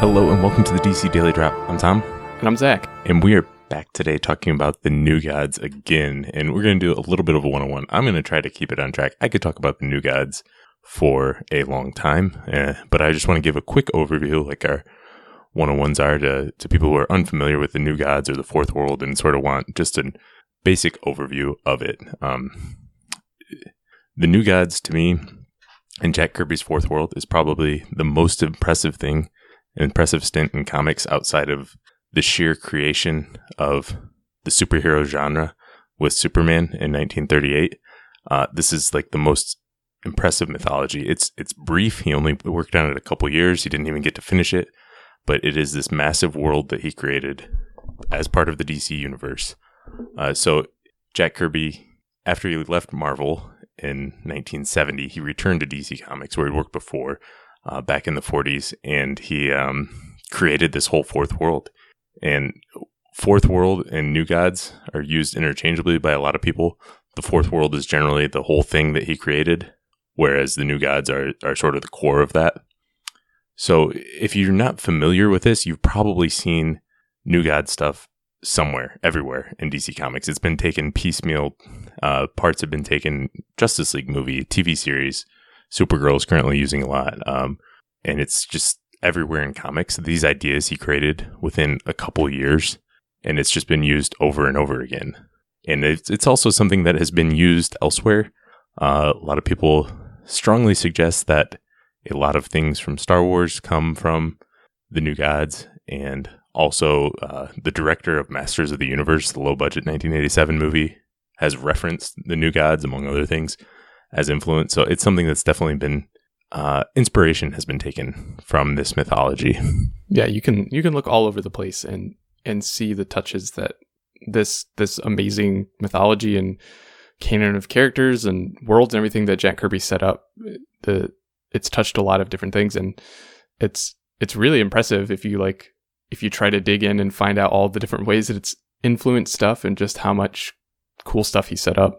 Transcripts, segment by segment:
Hello and welcome to the DC Daily Drop. I'm Tom, And I'm Zach. and we are back today talking about the New Gods again. And we're going to do a little bit of a one on one. I'm going to try to keep it on track. I could talk about the New Gods for a long time, uh, but I just want to give a quick overview, like our one on ones are to, to people who are unfamiliar with the New Gods or the Fourth World and sort of want just a basic overview of it. Um, the New Gods, to me, and Jack Kirby's Fourth World is probably the most impressive thing, impressive stint in comics outside of the sheer creation of the superhero genre with Superman in 1938. Uh, this is like the most impressive mythology. It's it's brief. He only worked on it a couple years. He didn't even get to finish it, but it is this massive world that he created as part of the DC universe. Uh, so Jack Kirby, after he left Marvel in 1970, he returned to DC Comics where he worked before, uh, back in the 40s, and he um, created this whole fourth world. And fourth world and new gods are used interchangeably by a lot of people. The fourth world is generally the whole thing that he created, whereas the new gods are, are sort of the core of that. So if you're not familiar with this, you've probably seen new god stuff somewhere, everywhere in DC Comics. It's been taken piecemeal. Uh, parts have been taken. Justice League movie, TV series, Supergirl is currently using a lot, um, and it's just everywhere in comics. These ideas he created within a couple years, and it's just been used over and over again. And it's it's also something that has been used elsewhere. Uh, a lot of people strongly suggest that a lot of things from Star Wars come from the New Gods, and also uh, the director of Masters of the Universe, the low budget 1987 movie, has referenced the New Gods among other things as influence. So it's something that's definitely been uh, inspiration has been taken from this mythology. Yeah, you can you can look all over the place and and see the touches that this this amazing mythology and canon of characters and worlds and everything that Jack Kirby set up. The it's touched a lot of different things and it's it's really impressive if you like if you try to dig in and find out all the different ways that it's influenced stuff and just how much cool stuff he set up.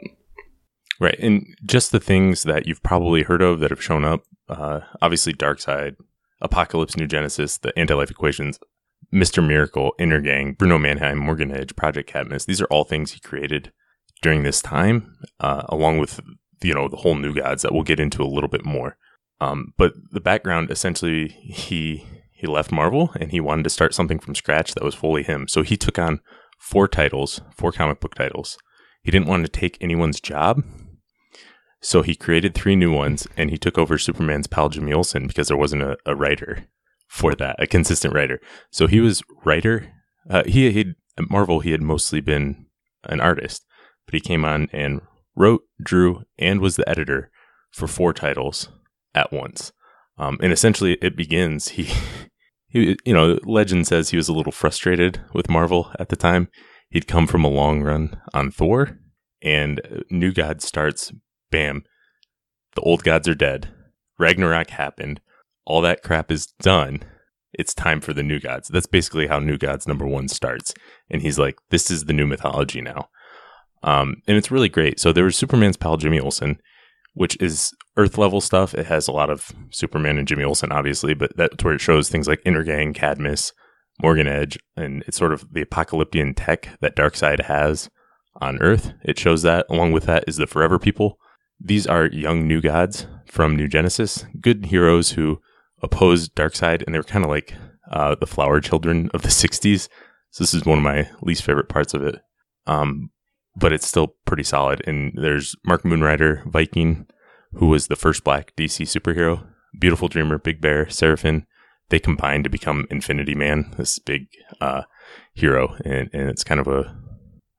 Right. And just the things that you've probably heard of that have shown up uh, obviously, Darkseid, Apokolips, New Genesis, the Anti Life Equations, Mr. Miracle, Intergang, Bruno Mannheim, Morgan Edge, Project Cadmus. These are all things he created during this time, uh, along with, you know, the whole New Gods that we'll get into a little bit more. Um, but the background essentially, he he left Marvel and he wanted to start something from scratch that was fully him. So he took on four titles, four comic book titles. He didn't want to take anyone's job. So he created three new ones and he took over Superman's pal Jimmy Olsen because there wasn't a, a writer for that, a consistent writer. So he was writer. Uh, he had at Marvel, he had mostly been an artist, but he came on and wrote, drew, and was the editor for four titles at once. Um, and essentially, it begins. He, he, you know, legend says he was a little frustrated with Marvel at the time. He'd come from a long run on Thor, and New God starts. Bam, the old gods are dead. Ragnarok happened. All that crap is done. It's time for the new gods. That's basically how New Gods number one starts. And he's like, this is the new mythology now. Um, and it's really great. So there was Superman's pal Jimmy Olsen, which is Earth level stuff. It has a lot of Superman and Jimmy Olsen, obviously, but that's where it shows things like Intergang, Cadmus, Morgan Edge, and it's sort of the apocalyptic tech that Darkseid has on Earth. It shows that. Along with that is the Forever People. These are young new gods from New Genesis, good heroes who opposed Darkseid, and they were kind of like uh, the flower children of the 60s. So this is one of my least favorite parts of it. Um, but it's still pretty solid. And there's Mark Moonrider, Vykin, who was the first black DC superhero. Beautiful Dreamer, Big Bear, Serifan. They combine to become Infinity Man, this big uh, hero. And, and it's kind of a,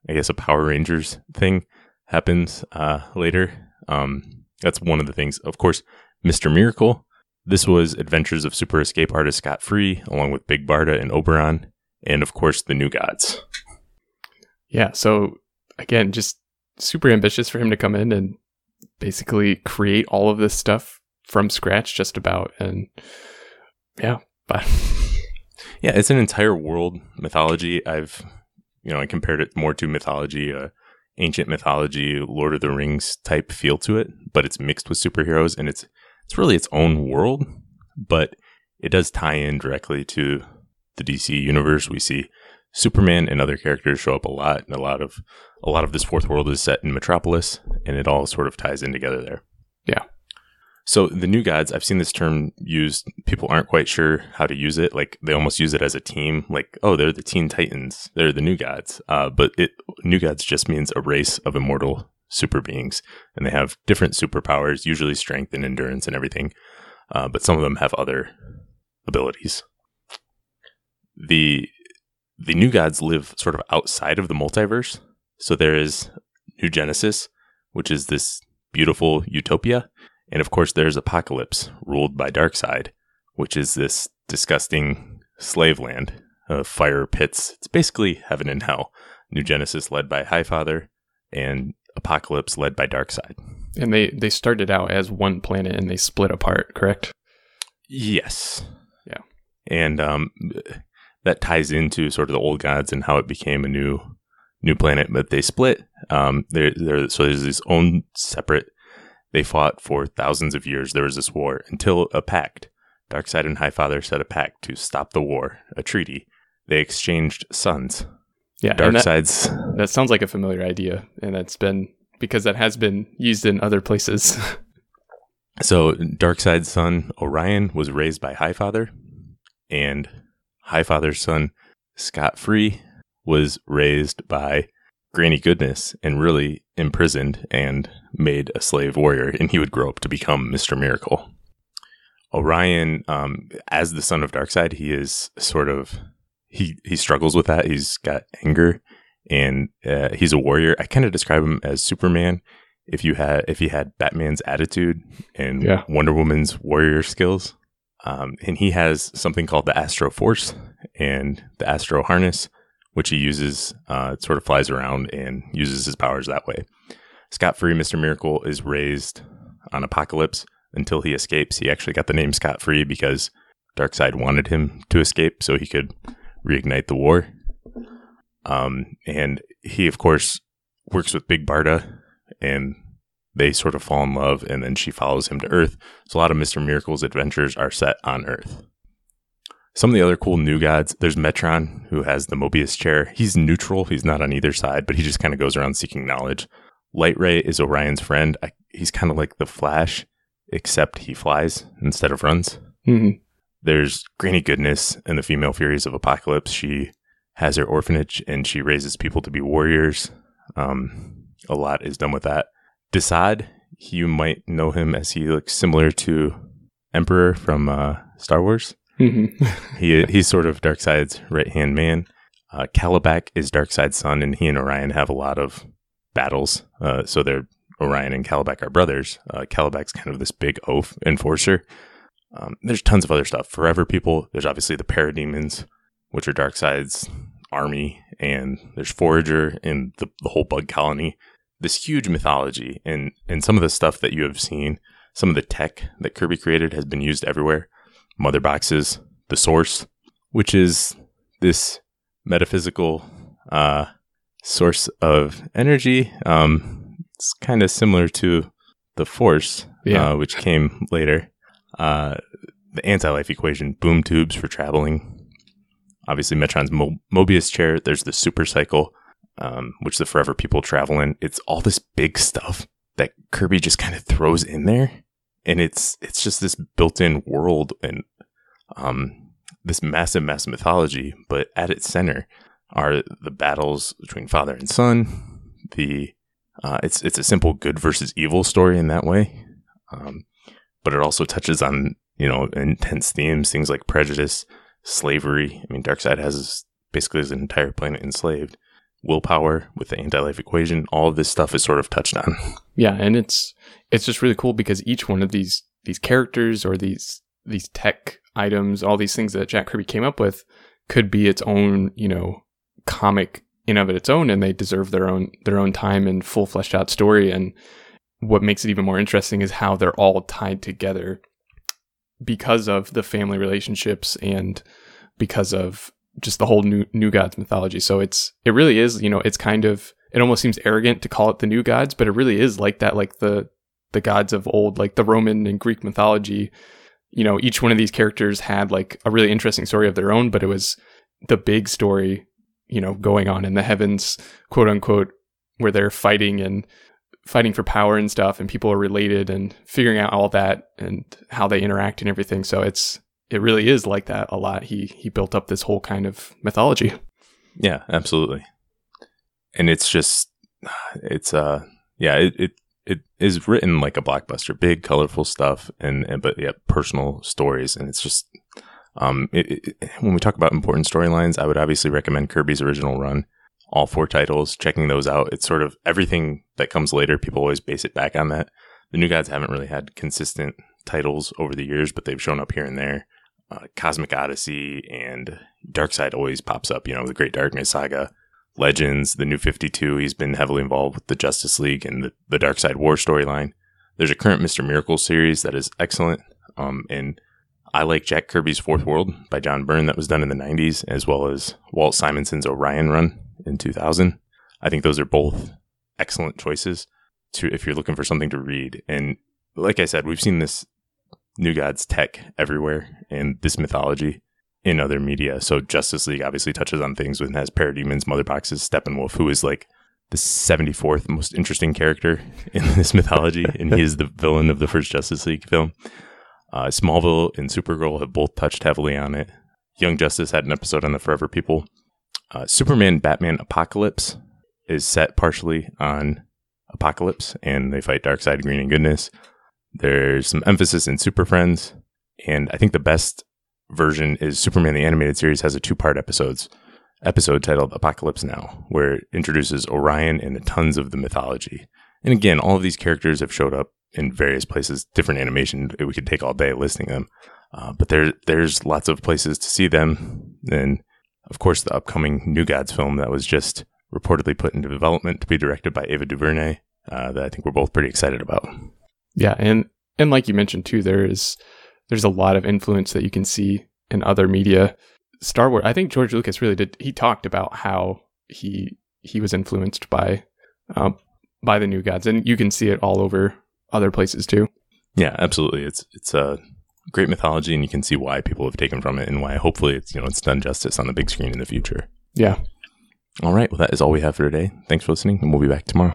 I guess, a Power Rangers thing happens uh, later. Um, that's one of the things. Of course, Mr. Miracle. This was Adventures of Super Escape Artist Scott Free, along with Big Barda and Oberon, and of course, the New Gods. Yeah, so again, just super ambitious for him to come in and basically create all of this stuff from scratch, just about. And yeah, but Yeah, it's an entire world mythology. I've, you know, I compared it more to mythology, uh, ancient mythology, Lord of the Rings type feel to it, but it's mixed with superheroes and it's it's really its own world, but it does tie in directly to the DC universe. We see Superman and other characters show up a lot, and a lot of a lot of this fourth world is set in Metropolis, and it all sort of ties in together there. So the new gods, I've seen this term used. People aren't quite sure how to use it. Like they almost use it as a team. Like, oh, they're the Teen Titans. They're the new gods. Uh, but it new gods just means a race of immortal super beings, and they have different superpowers, usually strength and endurance and everything. Uh, but some of them have other abilities. The the new gods live sort of outside of the multiverse. So there is New Genesis, which is this beautiful utopia. And of course, there's Apokolips, ruled by Darkseid, which is this disgusting slave land of fire pits. It's basically heaven and hell. New Genesis led by Highfather, and Apokolips led by Darkseid. And they they started out as one planet and they split apart, correct? Yes. Yeah. And um, that ties into sort of the old gods and how it became a new new planet. But they split. Um, they're, they're, so there's this own separate. They fought for thousands of years. There was this war until a pact. Darkseid and Highfather set a pact to stop the war, a treaty. They exchanged sons. Yeah. and that, that sounds like a familiar idea, and that's been because that has been used in other places. So Darkseid's son Orion was raised by Highfather, and Highfather's son Scott Free was raised by Granny Goodness and really imprisoned and made a slave warrior, and he would grow up to become Mister Miracle. Orion, um, as the son of Darkseid, he is sort of he he struggles with that. He's got anger, and uh, he's a warrior. I kind of describe him as Superman if you had if he had Batman's attitude and Yeah. Wonder Woman's warrior skills. Um, and he has something called the Astro Force and the Astro Harness, which he uses. Uh, sort of flies around and uses his powers that way. Scott Free, Mister Miracle, is raised on Apokolips until he escapes. He actually got the name Scott Free because Darkseid wanted him to escape so he could reignite the war. Um, and he, of course, works with Big Barda and they sort of fall in love and then she follows him to Earth. So a lot of Mr. Miracle's adventures are set on Earth. Some of the other cool new gods, there's Metron, who has the Mobius chair. He's neutral, he's not on either side, but he just kind of goes around seeking knowledge. Light Ray is Orion's friend. I, he's kind of like the Flash, except he flies instead of runs. Mhm. There's Granny Goodness and the female Furies of Apokolips. She has her orphanage and she raises people to be warriors. Um, a lot is done with that. Desaad, you might know him as he looks similar to Emperor from uh, Star Wars. Mhm. He he's sort of Darkseid's right hand man. Uh, Kalibak is Darkseid's son, and he and Orion have a lot of battles. Uh, so they're Orion and Kalibak are brothers. Uh, Kalibak's kind of this big oaf enforcer. Um, there's tons of other stuff. Forever people. There's obviously the Parademons, which are Darkseid's army, and there's Forager and the, the whole bug colony. This huge mythology, and and some of the stuff that you have seen, some of the tech that Kirby created has been used everywhere. Mother boxes, the source, which is this metaphysical uh, source of energy. Um, it's kind of similar to the force, Yeah. uh, which came later. Uh, the anti-life equation, boom tubes for traveling. Obviously, Metron's Mo- Mobius chair. There's the super cycle, um, which the Forever People travel in. It's all this big stuff that Kirby just kind of throws in there, and it's it's just this built-in world and um, this massive, massive mythology. But at its center are the battles between father and son. The uh, it's it's a simple good versus evil story in that way, um, but it also touches on you know intense themes, things like prejudice, slavery. I mean, Darkseid has basically his entire planet enslaved. Willpower with the anti-life equation, all of this stuff is sort of touched on. Yeah, and it's it's just really cool because each one of these these characters or these these tech items, all these things that Jack Kirby came up with, could be its own you know comic in of its own, and they deserve their own their own time and full fleshed out story. And what makes it even more interesting is how they're all tied together because of the family relationships and because of just the whole new new gods mythology. So it's it really is, you know, it's kind of it almost seems arrogant to call it the new gods, but it really is like that, like the the gods of old, like the Roman and Greek mythology. You know, each one of these characters had like a really interesting story of their own, but it was the big story, you know, going on in the heavens, quote unquote, where they're fighting and fighting for power and stuff and people are related and figuring out all that and how they interact and everything. So it's it really is like that a lot. He he built up this whole kind of mythology. Yeah, absolutely. And it's just it's uh yeah, it, it it is written like a blockbuster, big, colorful stuff, and, and but yeah, personal stories, and it's just um, it, it, when we talk about important storylines, I would obviously recommend Kirby's original run, all four titles, checking those out. It's sort of everything that comes later. People always base it back on that. The New Gods haven't really had consistent titles over the years, but they've shown up here and there. Uh, Cosmic Odyssey and Darkseid always pops up. You know, the Great Darkness Saga Legends, the New 52. He's been heavily involved with the Justice League and the, the Darkseid War storyline. There's a current Mr. Miracle series that is excellent. Um, and I like Jack Kirby's Fourth World by John Byrne that was done in the 90s, as well as Walt Simonson's Orion run in 2000. I think those are both excellent choices to if you're looking for something to read. And like I said, we've seen this New Gods tech everywhere and this mythology in other media. So Justice League obviously touches on things it has Parademons, Mother Boxes, Steppenwolf, who is like the 74th most interesting character in this mythology, and he is the villain of the first Justice League film. Uh, Smallville and Supergirl have both touched heavily on it. Young Justice had an episode on the Forever People. Uh, Superman Batman Apocalypse is set partially on Apokolips, and they fight Darkseid, Green, and Goodness. There's some emphasis in Super Friends, and I think the best version is Superman the Animated Series has a two part episodes episode titled Apokolips Now, where it introduces Orion and the tons of the mythology. And again, all of these characters have showed up in various places, different animation. We could take all day listing them, uh, but there there's lots of places to see them. And of course, the upcoming New Gods film that was just reportedly put into development to be directed by Ava DuVernay, uh, that I think we're both pretty excited about. Yeah, and and like you mentioned too, there is there's a lot of influence that you can see in other media. Star Wars, I think George Lucas really did. He talked about how he he was influenced by um, by the New Gods, and you can see it all over other places too. Yeah, absolutely. It's it's a great mythology, and you can see why people have taken from it, and why hopefully it's you know it's done justice on the big screen in the future. Yeah. All right. Well, that is all we have for today. Thanks for listening, and we'll be back tomorrow.